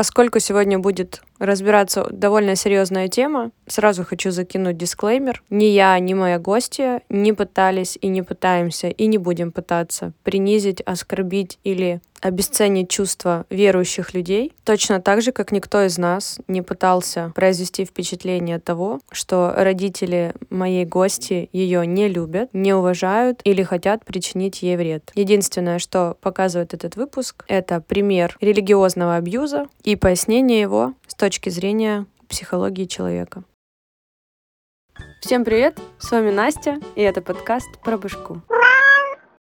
Поскольку сегодня будет разбираться довольно серьезная тема, сразу хочу закинуть дисклеймер. Ни я, ни моя гостья не пытались и не пытаемся и не будем пытаться принизить, оскорбить или обесценить чувства верующих людей, точно так же, как никто из нас не пытался произвести впечатление того, что родители моей гости ее не любят, не уважают или хотят причинить ей вред. Единственное, что показывает этот выпуск, это пример религиозного абьюза и пояснение его с точки зрения психологии человека. Всем привет, с вами Настя, и это подкаст про башку.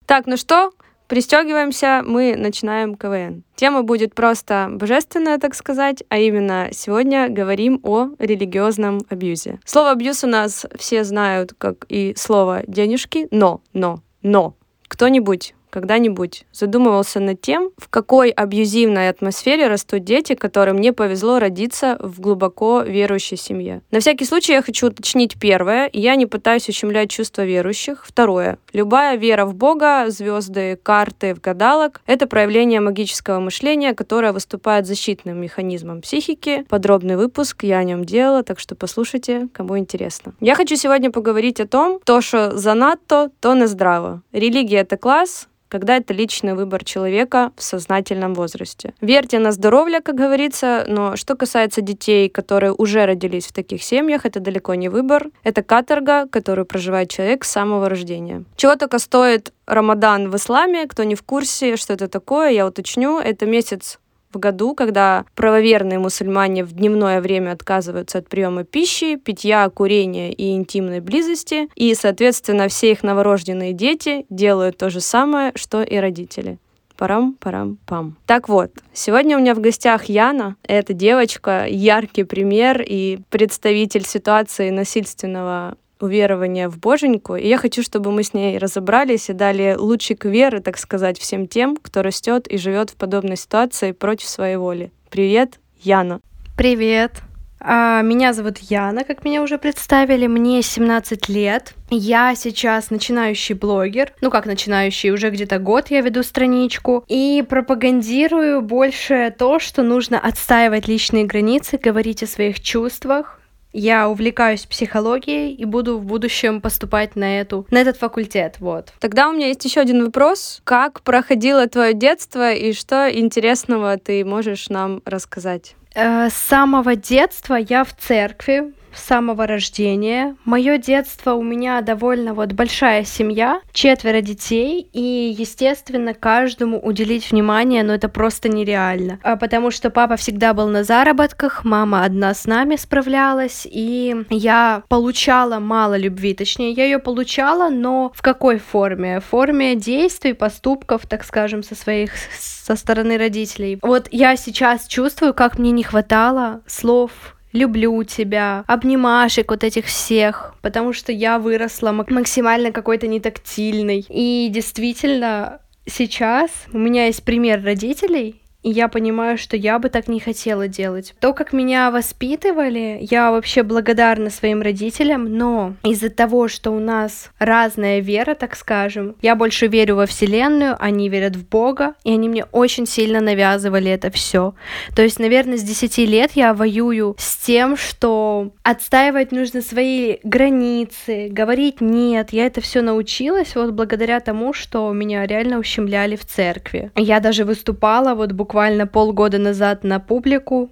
Так, ну что, Пристегиваемся, мы начинаем КВН. Тема будет просто божественная, так сказать, а именно сегодня говорим о религиозном абьюзе. Слово абьюз у нас все знают, как и слово денежки, но, но, но кто-нибудь когда-нибудь задумывался над тем, в какой абьюзивной атмосфере растут дети, которым не повезло родиться в глубоко верующей семье? На всякий случай я хочу уточнить первое. Я не пытаюсь ущемлять чувства верующих. Второе. Любая вера в Бога, звезды, карты, в гадалок — это проявление магического мышления, которое выступает защитным механизмом психики. Подробный выпуск я о нем делала, так что послушайте, кому интересно. Я хочу сегодня поговорить о том, то, что занадто, то не здраво. Религия — это класс, когда это личный выбор человека в сознательном возрасте. Верьте на здоровье, как говорится, но что касается детей, которые уже родились в таких семьях, это далеко не выбор, это каторга, которую проживает человек с самого рождения. Чего только стоит Рамадан в исламе, кто не в курсе, что это такое, я уточню, это месяц в году, когда правоверные мусульмане в дневное время отказываются от приема пищи, питья, курения и интимной близости, и, соответственно, все их новорожденные дети делают то же самое, что и родители. Парам-парам-пам. Так вот, сегодня у меня в гостях Яна. Эта девочка яркий пример и представитель ситуации насильственного уверования в боженьку. И я хочу, чтобы мы с ней разобрались и дали лучик веры, так сказать, всем тем, кто растет и живет в подобной ситуации против своей воли. Привет, Яна. Привет. А, меня зовут Яна, как меня уже представили, мне 17 лет. Я сейчас начинающий блогер, ну как начинающий, уже где-то год я веду страничку, и пропагандирую больше то, что нужно отстаивать личные границы, говорить о своих чувствах, я увлекаюсь психологией и буду в будущем поступать на эту на этот факультет, вот. Тогда у меня есть еще один вопрос: как проходило твое детство и что интересного ты можешь нам рассказать? Э, с самого детства я в церкви с самого рождения. Мое детство у меня довольно вот большая семья, четверо детей, и, естественно, каждому уделить внимание, но это просто нереально. А потому что папа всегда был на заработках, мама одна с нами справлялась, и я получала мало любви, точнее, я ее получала, но в какой форме? В форме действий, поступков, так скажем, со своих со стороны родителей. Вот я сейчас чувствую, как мне не хватало слов, люблю тебя, обнимашек вот этих всех, потому что я выросла максимально какой-то нетактильной. И действительно, сейчас у меня есть пример родителей, и я понимаю, что я бы так не хотела делать. То, как меня воспитывали, я вообще благодарна своим родителям, но из-за того, что у нас разная вера, так скажем, я больше верю во Вселенную, они верят в Бога, и они мне очень сильно навязывали это все. То есть, наверное, с 10 лет я воюю с тем, что отстаивать нужно свои границы, говорить нет. Я это все научилась вот благодаря тому, что меня реально ущемляли в церкви. Я даже выступала вот буквально буквально полгода назад на публику,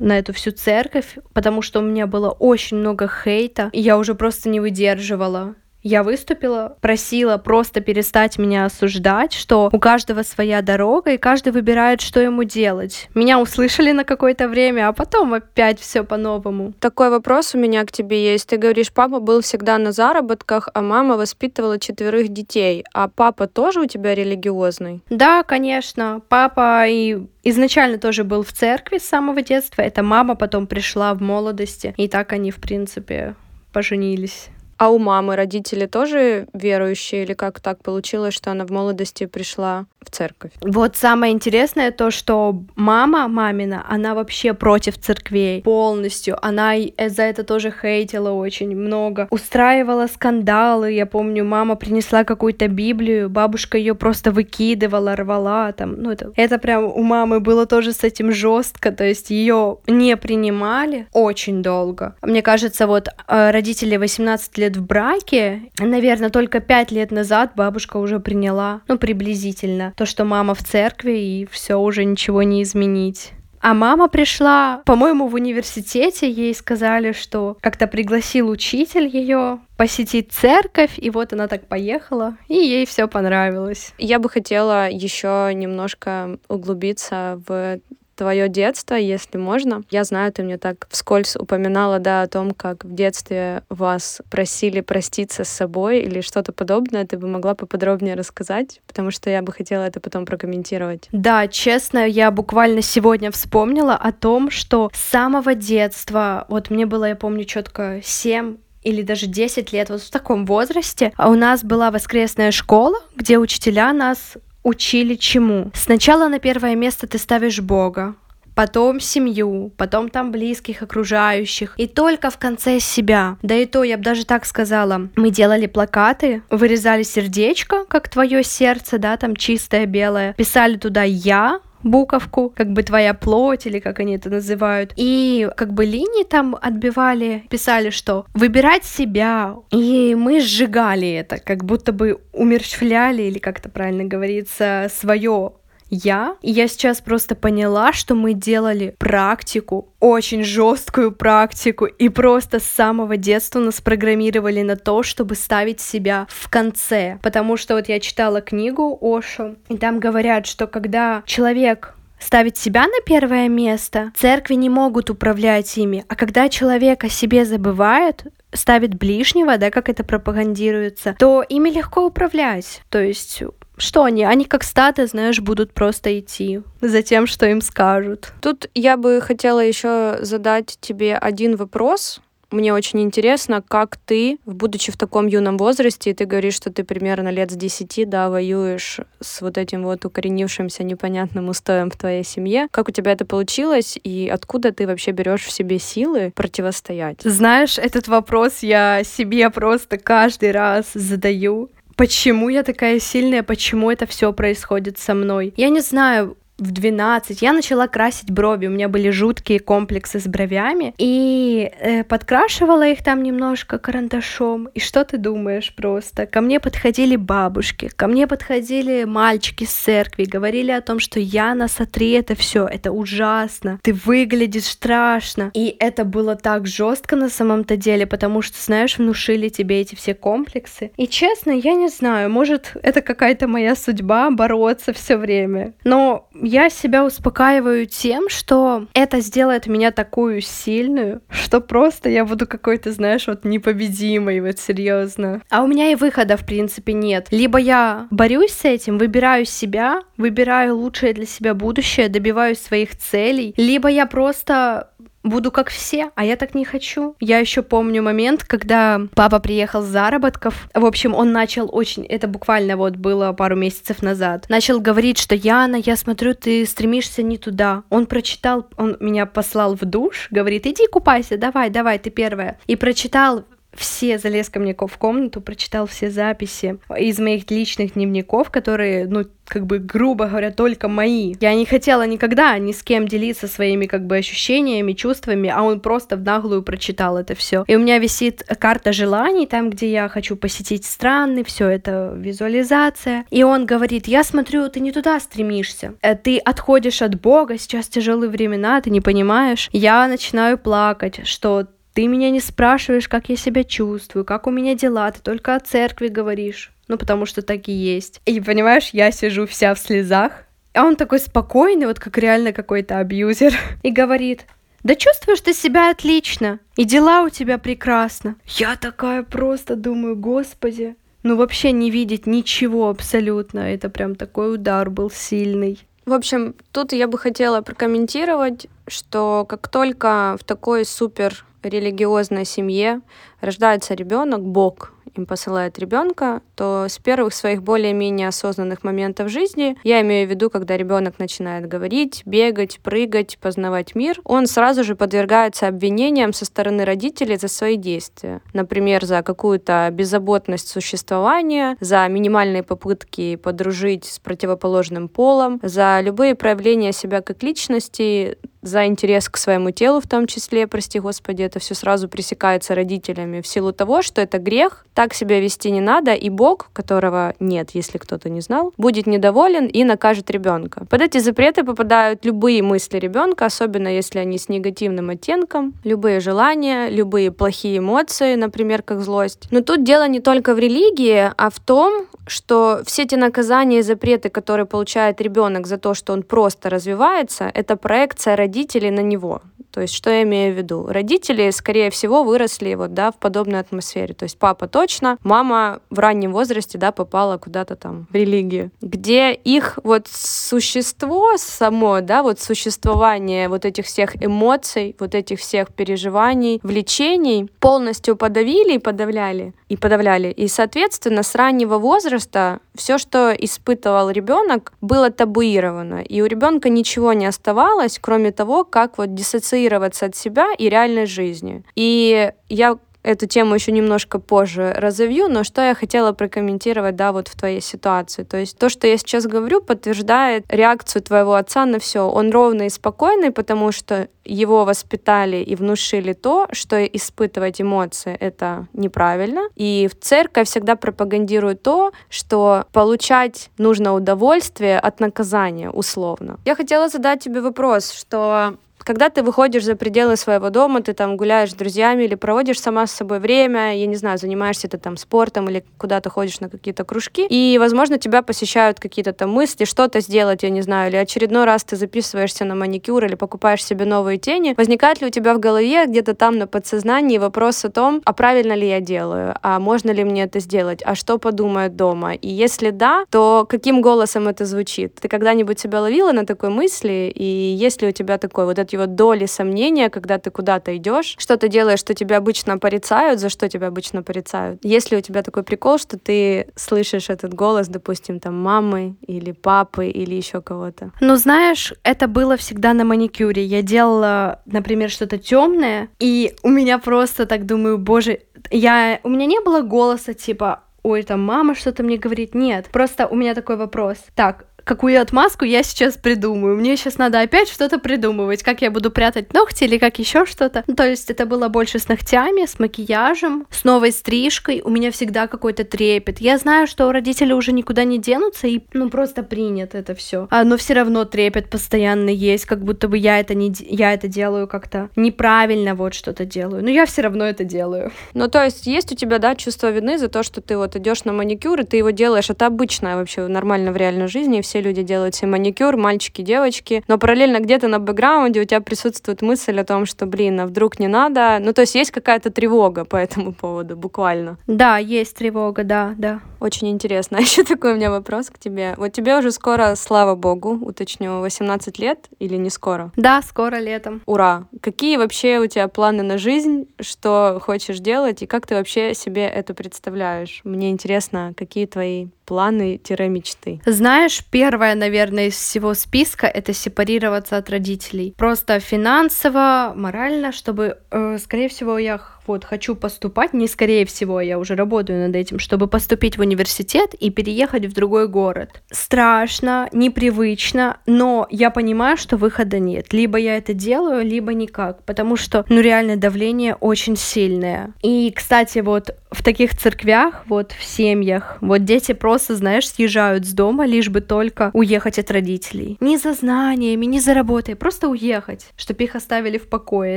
на эту всю церковь, потому что у меня было очень много хейта, и я уже просто не выдерживала. Я выступила, просила просто перестать меня осуждать, что у каждого своя дорога, и каждый выбирает, что ему делать. Меня услышали на какое-то время, а потом опять все по-новому. Такой вопрос у меня к тебе есть. Ты говоришь, папа был всегда на заработках, а мама воспитывала четверых детей. А папа тоже у тебя религиозный? Да, конечно. Папа и изначально тоже был в церкви с самого детства. Это мама потом пришла в молодости. И так они, в принципе, поженились. А у мамы родители тоже верующие или как так получилось, что она в молодости пришла в церковь? Вот самое интересное то, что мама мамина, она вообще против церквей полностью. Она за это тоже хейтила очень много. Устраивала скандалы. Я помню, мама принесла какую-то Библию, бабушка ее просто выкидывала, рвала там. Ну, это, это прям у мамы было тоже с этим жестко. То есть ее не принимали очень долго. Мне кажется, вот э, родители 18 лет в браке, наверное, только 5 лет назад бабушка уже приняла, ну, приблизительно, то, что мама в церкви, и все уже ничего не изменить. А мама пришла, по-моему, в университете, ей сказали, что как-то пригласил учитель ее посетить церковь, и вот она так поехала, и ей все понравилось. Я бы хотела еще немножко углубиться в твое детство, если можно. Я знаю, ты мне так вскользь упоминала, да, о том, как в детстве вас просили проститься с собой или что-то подобное. Ты бы могла поподробнее рассказать, потому что я бы хотела это потом прокомментировать. Да, честно, я буквально сегодня вспомнила о том, что с самого детства, вот мне было, я помню, четко 7 или даже 10 лет, вот в таком возрасте, а у нас была воскресная школа, где учителя нас учили чему? Сначала на первое место ты ставишь Бога, потом семью, потом там близких, окружающих, и только в конце себя. Да и то, я бы даже так сказала, мы делали плакаты, вырезали сердечко, как твое сердце, да, там чистое белое, писали туда «я», буковку, как бы твоя плоть, или как они это называют. И как бы линии там отбивали, писали, что выбирать себя. И мы сжигали это, как будто бы умерщвляли, или как это правильно говорится, свое я. И я сейчас просто поняла, что мы делали практику, очень жесткую практику, и просто с самого детства нас программировали на то, чтобы ставить себя в конце. Потому что вот я читала книгу Ошу, и там говорят, что когда человек ставит себя на первое место, церкви не могут управлять ими. А когда человек о себе забывает, ставит ближнего, да, как это пропагандируется, то ими легко управлять. То есть что они? Они как статы, знаешь, будут просто идти за тем, что им скажут. Тут я бы хотела еще задать тебе один вопрос. Мне очень интересно, как ты, будучи в таком юном возрасте, и ты говоришь, что ты примерно лет с 10, да, воюешь с вот этим вот укоренившимся непонятным устоем в твоей семье. Как у тебя это получилось, и откуда ты вообще берешь в себе силы противостоять? Знаешь, этот вопрос я себе просто каждый раз задаю почему я такая сильная, почему это все происходит со мной. Я не знаю, в 12 я начала красить брови, у меня были жуткие комплексы с бровями, и э, подкрашивала их там немножко карандашом. И что ты думаешь просто? Ко мне подходили бабушки, ко мне подходили мальчики с церкви, говорили о том, что Яна, сотри это все, это ужасно, ты выглядишь страшно. И это было так жестко на самом-то деле, потому что, знаешь, внушили тебе эти все комплексы. И честно, я не знаю, может, это какая-то моя судьба бороться все время. Но я себя успокаиваю тем, что это сделает меня такую сильную, что просто я буду какой-то, знаешь, вот непобедимой, вот серьезно. А у меня и выхода, в принципе, нет. Либо я борюсь с этим, выбираю себя, выбираю лучшее для себя будущее, добиваюсь своих целей, либо я просто буду как все, а я так не хочу. Я еще помню момент, когда папа приехал с заработков. В общем, он начал очень, это буквально вот было пару месяцев назад, начал говорить, что Яна, я смотрю, ты стремишься не туда. Он прочитал, он меня послал в душ, говорит, иди купайся, давай, давай, ты первая. И прочитал все, залез ко мне в комнату, прочитал все записи из моих личных дневников, которые, ну, как бы, грубо говоря, только мои. Я не хотела никогда ни с кем делиться своими, как бы, ощущениями, чувствами, а он просто в наглую прочитал это все. И у меня висит карта желаний, там, где я хочу посетить страны, все это визуализация. И он говорит, я смотрю, ты не туда стремишься, э, ты отходишь от Бога, сейчас тяжелые времена, ты не понимаешь. Я начинаю плакать, что ты меня не спрашиваешь, как я себя чувствую, как у меня дела, ты только о церкви говоришь. Ну, потому что так и есть. И понимаешь, я сижу вся в слезах, а он такой спокойный, вот как реально какой-то абьюзер, и говорит, да чувствуешь ты себя отлично, и дела у тебя прекрасно. Я такая просто думаю, господи, ну вообще не видеть ничего абсолютно, это прям такой удар был сильный. В общем, тут я бы хотела прокомментировать, что как только в такой супер религиозной семье рождается ребенок, Бог им посылает ребенка, то с первых своих более-менее осознанных моментов жизни, я имею в виду, когда ребенок начинает говорить, бегать, прыгать, познавать мир, он сразу же подвергается обвинениям со стороны родителей за свои действия. Например, за какую-то беззаботность существования, за минимальные попытки подружить с противоположным полом, за любые проявления себя как личности, за интерес к своему телу в том числе, прости господи, это все сразу пресекается родителями в силу того, что это грех, так себя вести не надо, и Бог, которого нет, если кто-то не знал, будет недоволен и накажет ребенка. Под эти запреты попадают любые мысли ребенка, особенно если они с негативным оттенком, любые желания, любые плохие эмоции, например, как злость. Но тут дело не только в религии, а в том, что все эти наказания и запреты, которые получает ребенок за то, что он просто развивается, это проекция родителей на него. То есть, что я имею в виду? Родители, скорее всего, выросли вот, да, в подобной атмосфере. То есть, папа точно, мама в раннем возрасте, да, попала куда-то там в религию, где их вот существо само, да, вот существование вот этих всех эмоций, вот этих всех переживаний, влечений полностью подавили и подавляли, и подавляли. И, соответственно, с раннего возраста все, что испытывал ребенок, было табуировано. И у ребенка ничего не оставалось, кроме того, как вот диссоциироваться от себя и реальной жизни. И я эту тему еще немножко позже разовью, но что я хотела прокомментировать, да, вот в твоей ситуации. То есть то, что я сейчас говорю, подтверждает реакцию твоего отца на все. Он ровный и спокойный, потому что его воспитали и внушили то, что испытывать эмоции — это неправильно. И в церковь всегда пропагандирует то, что получать нужно удовольствие от наказания, условно. Я хотела задать тебе вопрос, что когда ты выходишь за пределы своего дома, ты там гуляешь с друзьями или проводишь сама с собой время, я не знаю, занимаешься ты там спортом или куда-то ходишь на какие-то кружки, и, возможно, тебя посещают какие-то там мысли, что-то сделать, я не знаю, или очередной раз ты записываешься на маникюр или покупаешь себе новые тени, возникает ли у тебя в голове где-то там на подсознании вопрос о том, а правильно ли я делаю, а можно ли мне это сделать, а что подумают дома, и если да, то каким голосом это звучит? Ты когда-нибудь себя ловила на такой мысли, и есть ли у тебя такой вот этот вот доли сомнения, когда ты куда-то идешь, что ты делаешь, что тебя обычно порицают, за что тебя обычно порицают. Есть ли у тебя такой прикол, что ты слышишь этот голос, допустим, там мамы или папы или еще кого-то? Ну, знаешь, это было всегда на маникюре. Я делала, например, что-то темное, и у меня просто так думаю, боже, я, у меня не было голоса типа, ой, там мама что-то мне говорит. Нет, просто у меня такой вопрос. Так, какую отмазку я сейчас придумаю. Мне сейчас надо опять что-то придумывать, как я буду прятать ногти или как еще что-то. Ну, то есть это было больше с ногтями, с макияжем, с новой стрижкой. У меня всегда какой-то трепет. Я знаю, что родители уже никуда не денутся и ну просто принят это все. А, но все равно трепет постоянно есть, как будто бы я это не я это делаю как-то неправильно, вот что-то делаю. Но я все равно это делаю. Ну то есть есть у тебя да чувство вины за то, что ты вот идешь на маникюр и ты его делаешь, это обычное вообще нормально в реальной жизни, и все люди делают себе маникюр, мальчики, девочки, но параллельно где-то на бэкграунде у тебя присутствует мысль о том, что, блин, а вдруг не надо? Ну, то есть есть какая-то тревога по этому поводу, буквально. Да, есть тревога, да, да. Очень интересно. А еще такой у меня вопрос к тебе. Вот тебе уже скоро, слава богу, уточню, 18 лет или не скоро? Да, скоро летом. Ура! Какие вообще у тебя планы на жизнь? Что хочешь делать? И как ты вообще себе это представляешь? Мне интересно, какие твои планы-мечты? Знаешь, первое, наверное, из всего списка — это сепарироваться от родителей. Просто финансово, морально, чтобы, э, скорее всего, я вот хочу поступать, не скорее всего, я уже работаю над этим, чтобы поступить в университет и переехать в другой город. Страшно, непривычно, но я понимаю, что выхода нет. Либо я это делаю, либо никак, потому что, ну, реально давление очень сильное. И, кстати, вот в таких церквях, вот в семьях, вот дети просто, знаешь, съезжают с дома, лишь бы только уехать от родителей. Не за знаниями, не за работой, просто уехать, чтобы их оставили в покое.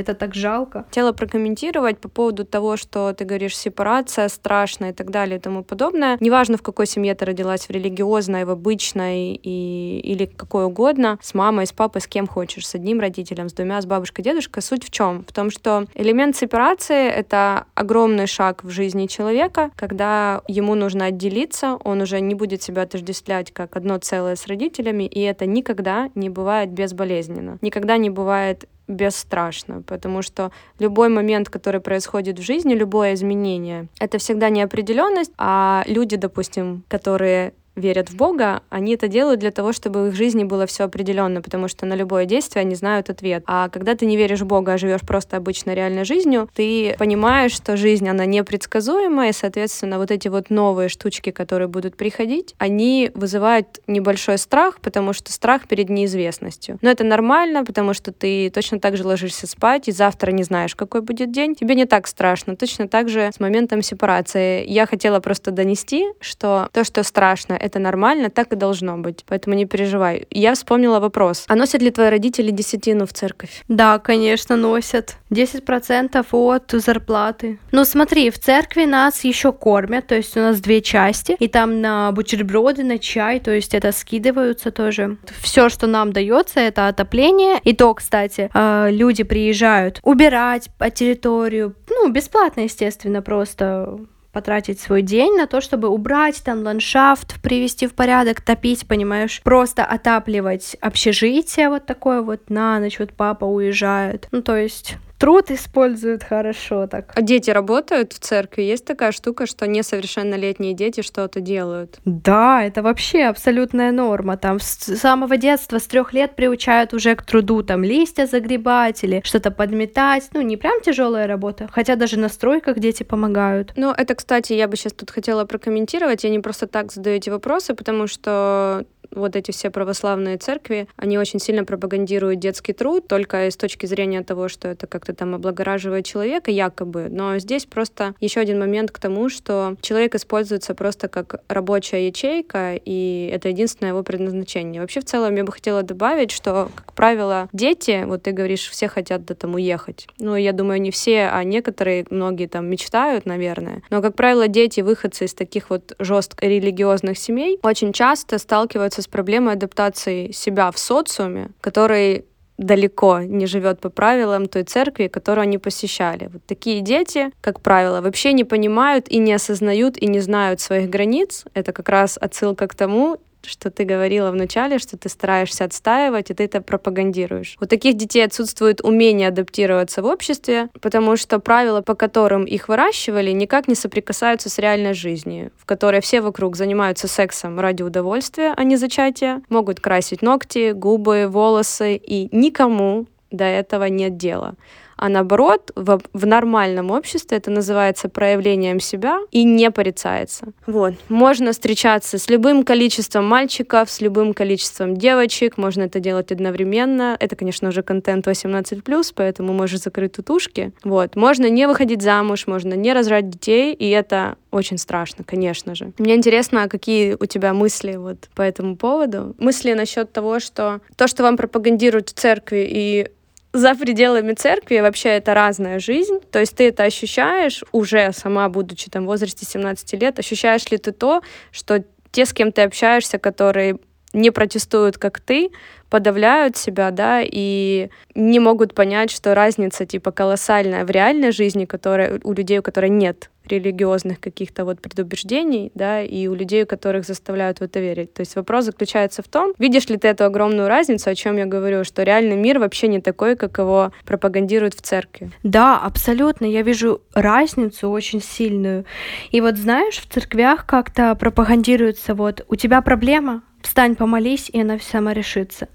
Это так жалко. Хотела прокомментировать по поводу того, что ты говоришь, сепарация страшная и так далее и тому подобное. Неважно, в какой семье ты родилась, в религиозной, в обычной и, или какой угодно, с мамой, с папой, с кем хочешь, с одним родителем, с двумя, с бабушкой, дедушкой. Суть в чем? В том, что элемент сепарации — это огромный шаг в жизни человека, когда ему нужно отделиться, он уже не будет себя отождествлять как одно целое с родителями, и это никогда не бывает безболезненно. Никогда не бывает бесстрашно, потому что любой момент, который происходит в жизни, любое изменение, это всегда неопределенность, а люди, допустим, которые верят в Бога, они это делают для того, чтобы в их жизни было все определенно, потому что на любое действие они знают ответ. А когда ты не веришь в Бога, а живешь просто обычной реальной жизнью, ты понимаешь, что жизнь, она непредсказуема, и, соответственно, вот эти вот новые штучки, которые будут приходить, они вызывают небольшой страх, потому что страх перед неизвестностью. Но это нормально, потому что ты точно так же ложишься спать, и завтра не знаешь, какой будет день. Тебе не так страшно. Точно так же с моментом сепарации. Я хотела просто донести, что то, что страшно, это нормально, так и должно быть. Поэтому не переживай. Я вспомнила вопрос. А носят ли твои родители десятину в церковь? Да, конечно, носят. 10% от зарплаты. Ну смотри, в церкви нас еще кормят, то есть у нас две части, и там на бутерброды, на чай, то есть это скидываются тоже. Все, что нам дается, это отопление. И то, кстати, э, люди приезжают убирать по территорию, ну, бесплатно, естественно, просто потратить свой день на то, чтобы убрать там ландшафт, привести в порядок, топить, понимаешь, просто отапливать общежитие вот такое вот на ночь, вот папа уезжает. Ну, то есть труд используют хорошо так. А дети работают в церкви? Есть такая штука, что несовершеннолетние дети что-то делают? Да, это вообще абсолютная норма. Там с самого детства, с трех лет приучают уже к труду, там листья загребать или что-то подметать. Ну, не прям тяжелая работа, хотя даже на стройках дети помогают. Ну, это, кстати, я бы сейчас тут хотела прокомментировать. Я не просто так задаю эти вопросы, потому что вот эти все православные церкви, они очень сильно пропагандируют детский труд, только с точки зрения того, что это как-то там облагораживает человека, якобы. Но здесь просто еще один момент к тому, что человек используется просто как рабочая ячейка, и это единственное его предназначение. Вообще, в целом, я бы хотела добавить, что, как правило, дети, вот ты говоришь, все хотят да, там уехать. Ну, я думаю, не все, а некоторые, многие там мечтают, наверное. Но, как правило, дети, выходцы из таких вот жестко религиозных семей, очень часто сталкиваются проблемой адаптации себя в социуме, который далеко не живет по правилам той церкви, которую они посещали. Вот такие дети, как правило, вообще не понимают и не осознают и не знают своих границ. Это как раз отсылка к тому, что ты говорила вначале, что ты стараешься отстаивать, и ты это пропагандируешь. У таких детей отсутствует умение адаптироваться в обществе, потому что правила, по которым их выращивали, никак не соприкасаются с реальной жизнью, в которой все вокруг занимаются сексом ради удовольствия, а не зачатия, могут красить ногти, губы, волосы, и никому до этого нет дела а наоборот, в, в нормальном обществе это называется проявлением себя и не порицается. Вот. Можно встречаться с любым количеством мальчиков, с любым количеством девочек, можно это делать одновременно. Это, конечно, уже контент 18+, поэтому можешь закрыть тутушки. Вот. Можно не выходить замуж, можно не рожать детей, и это очень страшно, конечно же. Мне интересно, а какие у тебя мысли вот по этому поводу? Мысли насчет того, что то, что вам пропагандируют в церкви и за пределами церкви вообще это разная жизнь. То есть ты это ощущаешь уже сама, будучи там в возрасте 17 лет, ощущаешь ли ты то, что те, с кем ты общаешься, которые не протестуют, как ты, подавляют себя, да, и не могут понять, что разница, типа, колоссальная в реальной жизни, которая, у людей, у которых нет религиозных каких-то вот предубеждений, да, и у людей, у которых заставляют в это верить. То есть вопрос заключается в том, видишь ли ты эту огромную разницу, о чем я говорю, что реальный мир вообще не такой, как его пропагандируют в церкви. Да, абсолютно. Я вижу разницу очень сильную. И вот знаешь, в церквях как-то пропагандируется вот, у тебя проблема, встань, помолись, и она сама решится.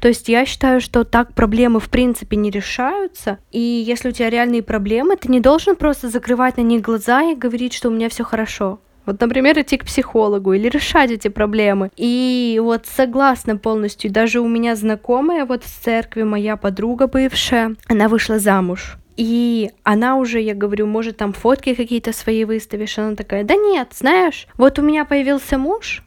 То есть я считаю, что так проблемы в принципе не решаются, и если у тебя реальные проблемы, ты не должен просто закрывать на них глаза и говорить, что у меня все хорошо. Вот, например, идти к психологу или решать эти проблемы. И вот согласна полностью. Даже у меня знакомая вот в церкви, моя подруга бывшая, она вышла замуж. И она уже, я говорю, может там фотки какие-то свои выставишь. Она такая, да нет, знаешь, вот у меня появился муж,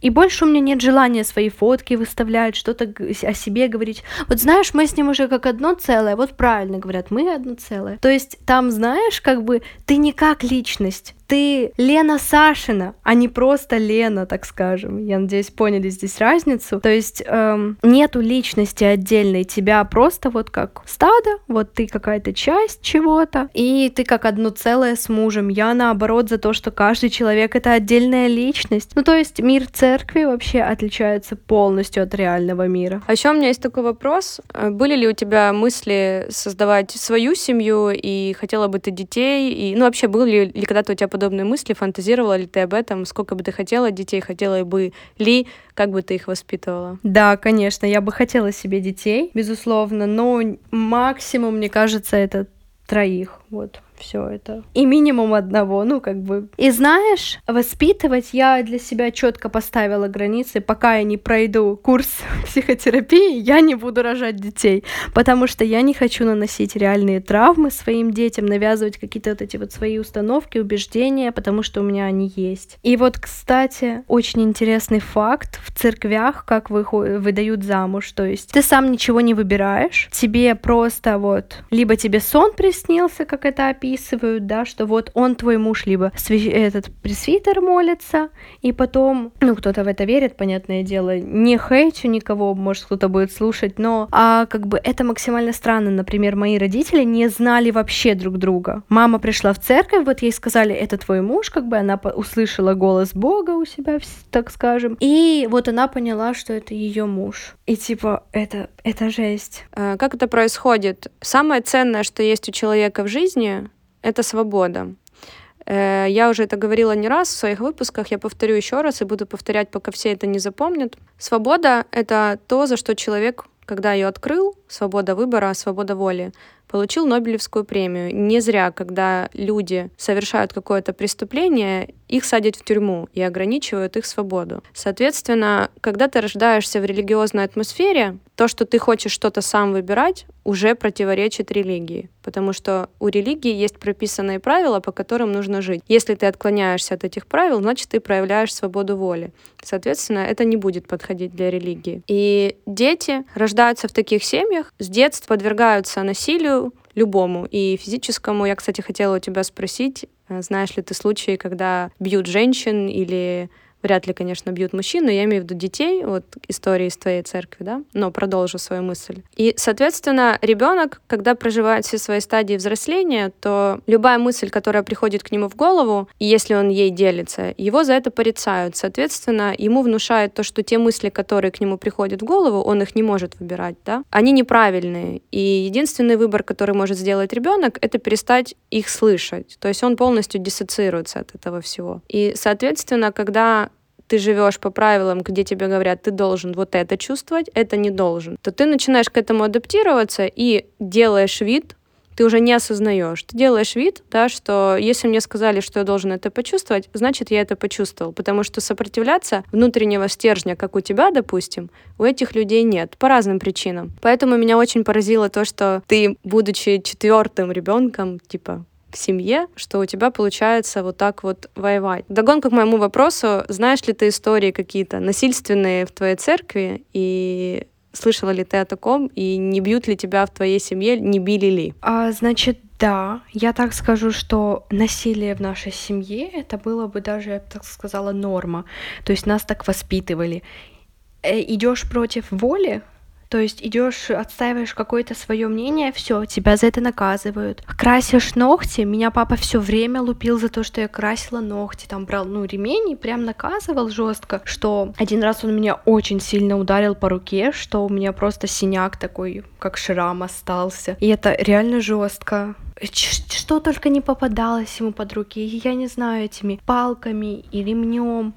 и больше у меня нет желания свои фотки выставлять, что-то о себе говорить. Вот знаешь, мы с ним уже как одно целое, вот правильно говорят, мы одно целое. То есть там, знаешь, как бы ты не как личность, ты Лена Сашина, а не просто Лена, так скажем. Я надеюсь, поняли здесь разницу. То есть эм, нету личности отдельной тебя, просто вот как стадо, вот ты какая-то часть чего-то, и ты как одно целое с мужем. Я наоборот за то, что каждый человек это отдельная личность. Ну то есть мир церкви вообще отличается полностью от реального мира. А еще у меня есть такой вопрос. Были ли у тебя мысли создавать свою семью, и хотела бы ты детей? И, ну, вообще, были ли когда-то у тебя подобные мысли? Фантазировала ли ты об этом? Сколько бы ты хотела детей? Хотела бы ли? Как бы ты их воспитывала? Да, конечно, я бы хотела себе детей, безусловно, но максимум, мне кажется, это троих. Вот все это. И минимум одного, ну, как бы. И знаешь, воспитывать я для себя четко поставила границы, пока я не пройду курс психотерапии, я не буду рожать детей, потому что я не хочу наносить реальные травмы своим детям, навязывать какие-то вот эти вот свои установки, убеждения, потому что у меня они есть. И вот, кстати, очень интересный факт в церквях, как выдают замуж, то есть ты сам ничего не выбираешь, тебе просто вот, либо тебе сон приснился, как это описано, описывают, да, что вот он твой муж, либо этот пресвитер молится, и потом, ну, кто-то в это верит, понятное дело, не хейчу никого, может, кто-то будет слушать, но а, как бы это максимально странно. Например, мои родители не знали вообще друг друга. Мама пришла в церковь, вот ей сказали, это твой муж, как бы она услышала голос Бога у себя, так скажем, и вот она поняла, что это ее муж. И типа, это, это жесть. А, как это происходит? Самое ценное, что есть у человека в жизни, это свобода. Э, я уже это говорила не раз в своих выпусках, я повторю еще раз и буду повторять, пока все это не запомнят. Свобода — это то, за что человек, когда ее открыл, свобода выбора, свобода воли, получил Нобелевскую премию. Не зря, когда люди совершают какое-то преступление, их садят в тюрьму и ограничивают их свободу. Соответственно, когда ты рождаешься в религиозной атмосфере, то, что ты хочешь что-то сам выбирать, уже противоречит религии, потому что у религии есть прописанные правила, по которым нужно жить. Если ты отклоняешься от этих правил, значит, ты проявляешь свободу воли. Соответственно, это не будет подходить для религии. И дети рождаются в таких семьях, с детства подвергаются насилию, любому, и физическому. Я, кстати, хотела у тебя спросить, э, знаешь ли ты случаи, когда бьют женщин или Вряд ли, конечно, бьют мужчин, но я имею в виду детей, вот истории из твоей церкви, да, но продолжу свою мысль. И, соответственно, ребенок, когда проживает все свои стадии взросления, то любая мысль, которая приходит к нему в голову, и если он ей делится, его за это порицают. Соответственно, ему внушают то, что те мысли, которые к нему приходят в голову, он их не может выбирать, да, они неправильные. И единственный выбор, который может сделать ребенок, это перестать их слышать. То есть он полностью диссоциируется от этого всего. И, соответственно, когда ты живешь по правилам, где тебе говорят, ты должен вот это чувствовать, это не должен, то ты начинаешь к этому адаптироваться и делаешь вид, ты уже не осознаешь. Ты делаешь вид, да, что если мне сказали, что я должен это почувствовать, значит, я это почувствовал. Потому что сопротивляться внутреннего стержня, как у тебя, допустим, у этих людей нет. По разным причинам. Поэтому меня очень поразило то, что ты, будучи четвертым ребенком, типа, в семье, что у тебя получается вот так вот воевать. Догонка к моему вопросу, знаешь ли ты истории какие-то насильственные в твоей церкви и слышала ли ты о таком и не бьют ли тебя в твоей семье, не били ли? А, значит, да, я так скажу, что насилие в нашей семье это было бы даже, я бы так сказала, норма. То есть нас так воспитывали. Э, Идешь против воли, то есть идешь, отстаиваешь какое-то свое мнение, все, тебя за это наказывают. Красишь ногти, меня папа все время лупил за то, что я красила ногти, там брал, ну, ремень и прям наказывал жестко, что один раз он меня очень сильно ударил по руке, что у меня просто синяк такой, как шрам остался. И это реально жестко что только не попадалось ему под руки, я не знаю, этими палками и ремнем,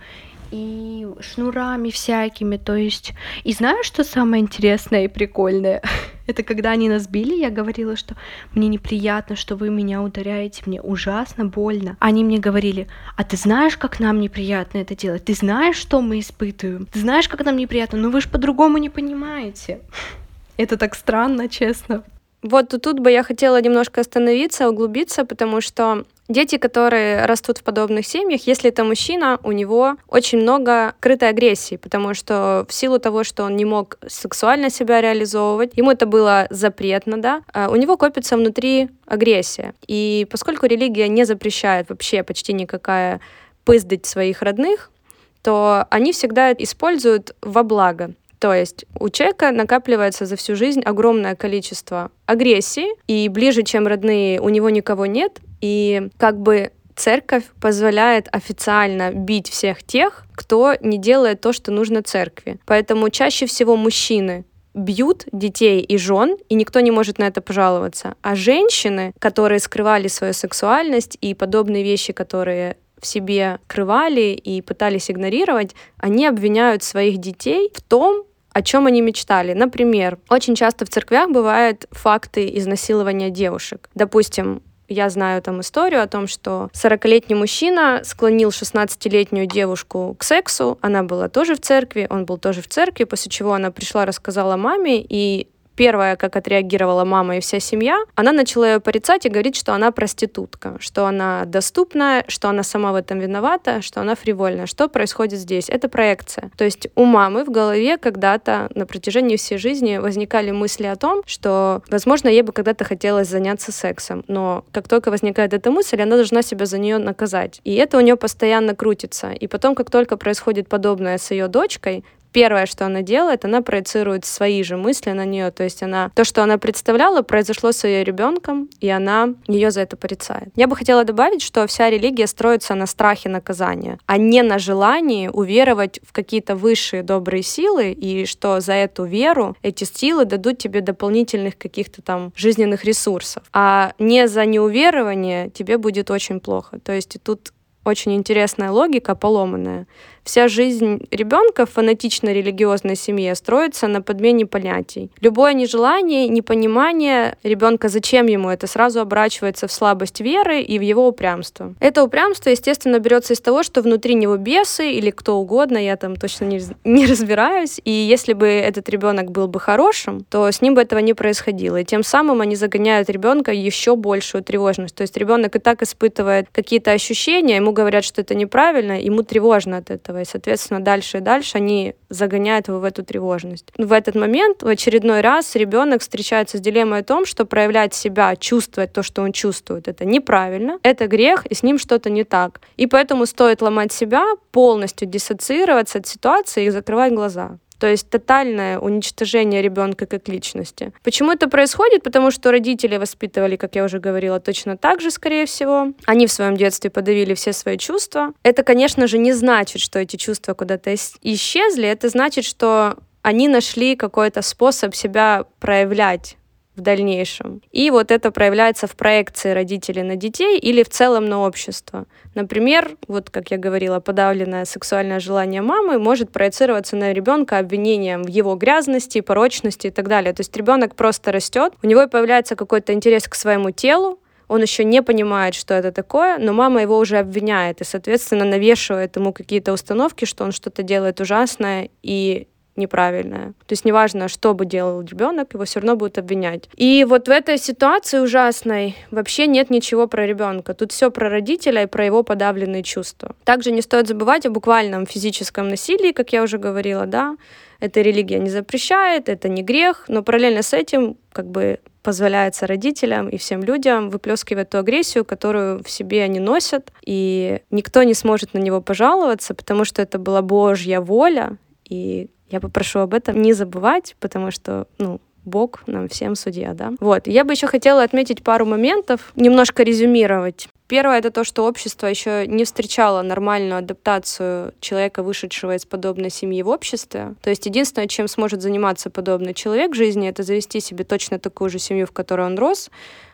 и шнурами всякими, то есть... И знаешь, что самое интересное и прикольное? Это когда они нас били, я говорила, что мне неприятно, что вы меня ударяете, мне ужасно больно. Они мне говорили, а ты знаешь, как нам неприятно это делать? Ты знаешь, что мы испытываем? Ты знаешь, как нам неприятно? Ну вы же по-другому не понимаете. Это так странно, честно. Вот тут бы я хотела немножко остановиться, углубиться, потому что Дети, которые растут в подобных семьях, если это мужчина, у него очень много крытой агрессии, потому что в силу того, что он не мог сексуально себя реализовывать, ему это было запретно, да, а у него копится внутри агрессия. И поскольку религия не запрещает вообще почти никакая пыздать своих родных, то они всегда используют во благо. То есть у человека накапливается за всю жизнь огромное количество агрессии, и ближе, чем родные, у него никого нет, и как бы церковь позволяет официально бить всех тех, кто не делает то, что нужно церкви. Поэтому чаще всего мужчины бьют детей и жен, и никто не может на это пожаловаться. А женщины, которые скрывали свою сексуальность и подобные вещи, которые в себе крывали и пытались игнорировать, они обвиняют своих детей в том, о чем они мечтали. Например, очень часто в церквях бывают факты изнасилования девушек. Допустим, я знаю там историю о том, что 40-летний мужчина склонил 16-летнюю девушку к сексу. Она была тоже в церкви, он был тоже в церкви, после чего она пришла, рассказала маме, и первое, как отреагировала мама и вся семья, она начала ее порицать и говорить, что она проститутка, что она доступная, что она сама в этом виновата, что она фривольная. Что происходит здесь? Это проекция. То есть у мамы в голове когда-то на протяжении всей жизни возникали мысли о том, что, возможно, ей бы когда-то хотелось заняться сексом, но как только возникает эта мысль, она должна себя за нее наказать. И это у нее постоянно крутится. И потом, как только происходит подобное с ее дочкой, первое, что она делает, она проецирует свои же мысли на нее. То есть она то, что она представляла, произошло с ее ребенком, и она ее за это порицает. Я бы хотела добавить, что вся религия строится на страхе наказания, а не на желании уверовать в какие-то высшие добрые силы, и что за эту веру эти силы дадут тебе дополнительных каких-то там жизненных ресурсов. А не за неуверование тебе будет очень плохо. То есть тут очень интересная логика, поломанная. Вся жизнь ребенка в фанатично религиозной семье строится на подмене понятий. Любое нежелание, непонимание ребенка, зачем ему это, сразу оборачивается в слабость веры и в его упрямство. Это упрямство, естественно, берется из того, что внутри него бесы или кто угодно, я там точно не, не разбираюсь. И если бы этот ребенок был бы хорошим, то с ним бы этого не происходило. И тем самым они загоняют ребенка еще большую тревожность. То есть ребенок и так испытывает какие-то ощущения, ему говорят, что это неправильно, ему тревожно от этого этого. И, соответственно, дальше и дальше они загоняют его в эту тревожность. В этот момент в очередной раз ребенок встречается с дилеммой о том, что проявлять себя, чувствовать то, что он чувствует, это неправильно, это грех, и с ним что-то не так. И поэтому стоит ломать себя, полностью диссоциироваться от ситуации и закрывать глаза. То есть тотальное уничтожение ребенка как личности. Почему это происходит? Потому что родители воспитывали, как я уже говорила, точно так же, скорее всего. Они в своем детстве подавили все свои чувства. Это, конечно же, не значит, что эти чувства куда-то исчезли. Это значит, что они нашли какой-то способ себя проявлять в дальнейшем. И вот это проявляется в проекции родителей на детей или в целом на общество. Например, вот как я говорила, подавленное сексуальное желание мамы может проецироваться на ребенка обвинением в его грязности, порочности и так далее. То есть ребенок просто растет, у него появляется какой-то интерес к своему телу, он еще не понимает, что это такое, но мама его уже обвиняет и, соответственно, навешивает ему какие-то установки, что он что-то делает ужасное и неправильное. То есть неважно, что бы делал ребенок, его все равно будут обвинять. И вот в этой ситуации ужасной вообще нет ничего про ребенка. Тут все про родителя и про его подавленные чувства. Также не стоит забывать о буквальном физическом насилии, как я уже говорила, да. Это религия не запрещает, это не грех, но параллельно с этим как бы позволяется родителям и всем людям выплескивать ту агрессию, которую в себе они носят, и никто не сможет на него пожаловаться, потому что это была Божья воля, и я попрошу об этом не забывать, потому что, ну, Бог нам всем судья, да. Вот. Я бы еще хотела отметить пару моментов, немножко резюмировать. Первое это то, что общество еще не встречало нормальную адаптацию человека, вышедшего из подобной семьи в обществе. То есть единственное, чем сможет заниматься подобный человек в жизни, это завести себе точно такую же семью, в которой он рос,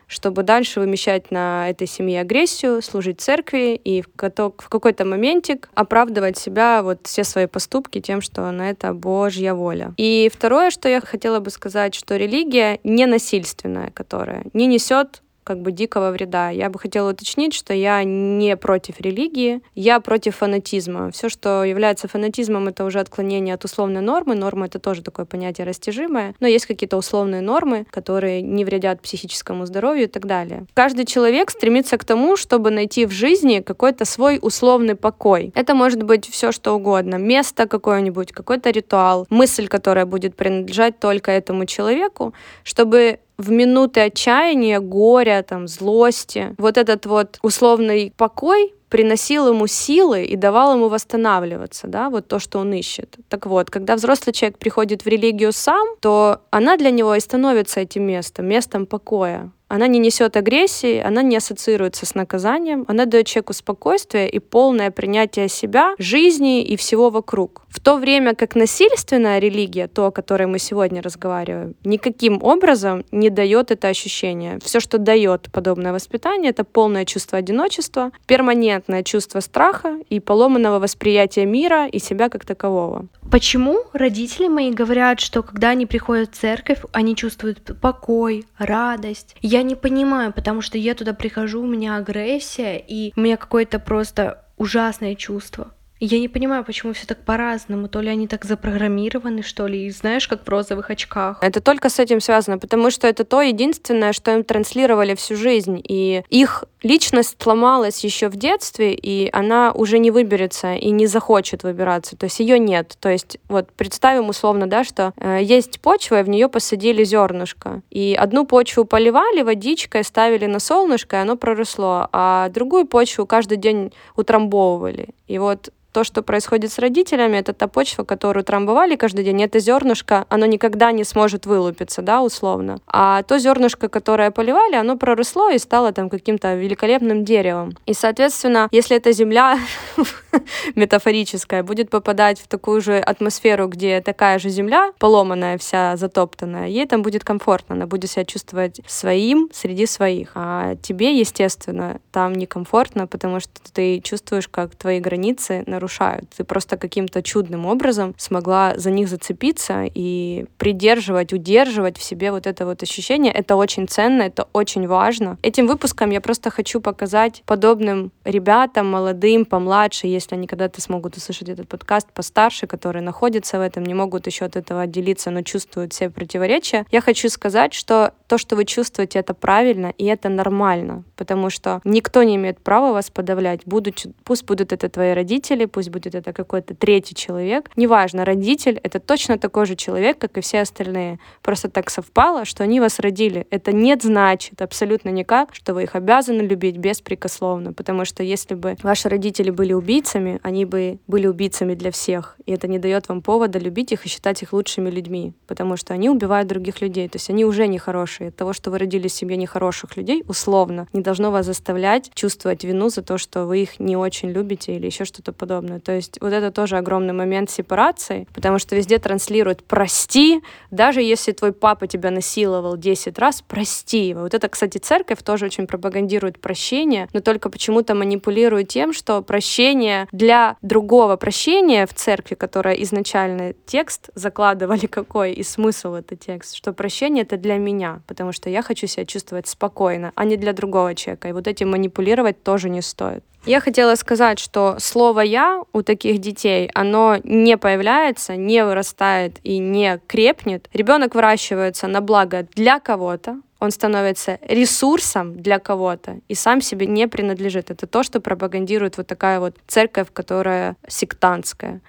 чтобы дальше вымещать на этой семье агрессию, служить церкви и в, в какой-то моментик оправдывать себя, вот все свои поступки тем, что на это Божья воля. И второе, что я хотела бы сказать, что религия не насильственная, которая не несет как бы дикого вреда. Я бы хотела уточнить, что я не против религии, я против фанатизма. Все, что является фанатизмом, это уже отклонение от условной нормы. Норма — это тоже такое понятие растяжимое, но есть какие-то условные нормы, которые не вредят психическому здоровью и так далее. Каждый человек стремится к тому, чтобы найти в жизни какой-то свой условный покой. Это может быть все что угодно. Место какое-нибудь, какой-то ритуал, мысль, которая будет принадлежать только этому человеку, чтобы в минуты отчаяния, горя, там, злости, вот этот вот условный покой приносил ему силы и давал ему восстанавливаться, да, вот то, что он ищет. Так вот, когда взрослый человек приходит в религию сам, то она для него и становится этим местом, местом покоя. Она не несет агрессии, она не ассоциируется с наказанием, она дает человеку спокойствие и полное принятие себя, жизни и всего вокруг. В то время как насильственная религия, то, о которой мы сегодня разговариваем, никаким образом не дает это ощущение. Все, что дает подобное воспитание, это полное чувство одиночества, перманентное чувство страха и поломанного восприятия мира и себя как такового. Почему родители мои говорят, что когда они приходят в церковь, они чувствуют покой, радость? Я не понимаю, потому что я туда прихожу, у меня агрессия, и у меня какое-то просто ужасное чувство. Я не понимаю, почему все так по-разному. То ли они так запрограммированы, что ли, и знаешь, как в розовых очках. Это только с этим связано, потому что это то единственное, что им транслировали всю жизнь. И их личность сломалась еще в детстве, и она уже не выберется и не захочет выбираться. То есть ее нет. То есть вот представим условно, да, что э, есть почва, и в нее посадили зернышко. И одну почву поливали водичкой, ставили на солнышко, и оно проросло. А другую почву каждый день утрамбовывали. И вот то, что происходит с родителями, это та почва, которую трамбовали каждый день, это зернышко, оно никогда не сможет вылупиться, да, условно. А то зернышко, которое поливали, оно проросло и стало там каким-то великолепным деревом. И, соответственно, если эта земля метафорическая будет попадать в такую же атмосферу, где такая же земля, поломанная вся, затоптанная, ей там будет комфортно, она будет себя чувствовать своим среди своих. А тебе, естественно, там некомфортно, потому что ты чувствуешь, как твои границы нарушают. Ты просто каким-то чудным образом смогла за них зацепиться и придерживать, удерживать в себе вот это вот ощущение. Это очень ценно, это очень важно. Этим выпуском я просто хочу показать подобным ребятам, молодым, помладше, если они когда-то смогут услышать этот подкаст, постарше, которые находятся в этом, не могут еще от этого отделиться, но чувствуют все противоречия. Я хочу сказать, что то, что вы чувствуете, это правильно и это нормально, потому что никто не имеет права вас подавлять. Будучи, пусть будут это твои родители, пусть будет это какой-то третий человек. Неважно, родитель — это точно такой же человек, как и все остальные. Просто так совпало, что они вас родили. Это не значит абсолютно никак, что вы их обязаны любить беспрекословно, потому что если бы ваши родители были убийцами, они бы были убийцами для всех, и это не дает вам повода любить их и считать их лучшими людьми, потому что они убивают других людей, то есть они уже нехорошие. От того, что вы родились в семье нехороших людей, условно, не должно вас заставлять чувствовать вину за то, что вы их не очень любите или еще что-то подобное подобное. То есть вот это тоже огромный момент сепарации, потому что везде транслируют «прости», даже если твой папа тебя насиловал 10 раз, прости его. Вот это, кстати, церковь тоже очень пропагандирует прощение, но только почему-то манипулирует тем, что прощение для другого прощения в церкви, которая изначально текст закладывали какой и смысл это текст, что прощение это для меня, потому что я хочу себя чувствовать спокойно, а не для другого человека. И вот этим манипулировать тоже не стоит. Я хотела сказать, что слово «я» у таких детей, оно не появляется, не вырастает и не крепнет. Ребенок выращивается на благо для кого-то, он становится ресурсом для кого-то и сам себе не принадлежит. Это то, что пропагандирует вот такая вот церковь, которая сектантская.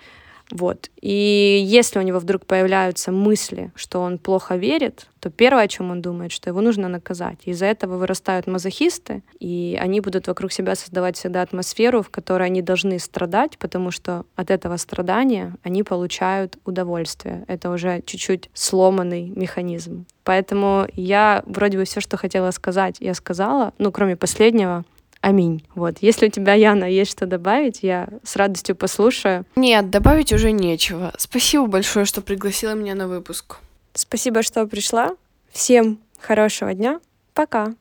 Вот. И если у него вдруг появляются мысли, что он плохо верит, то первое, о чем он думает, что его нужно наказать. Из-за этого вырастают мазохисты, и они будут вокруг себя создавать всегда атмосферу, в которой они должны страдать, потому что от этого страдания они получают удовольствие. Это уже чуть-чуть сломанный механизм. Поэтому я вроде бы все, что хотела сказать, я сказала, ну, кроме последнего, Аминь. Вот. Если у тебя, Яна, есть что добавить, я с радостью послушаю. Нет, добавить уже нечего. Спасибо большое, что пригласила меня на выпуск. Спасибо, что пришла. Всем хорошего дня. Пока.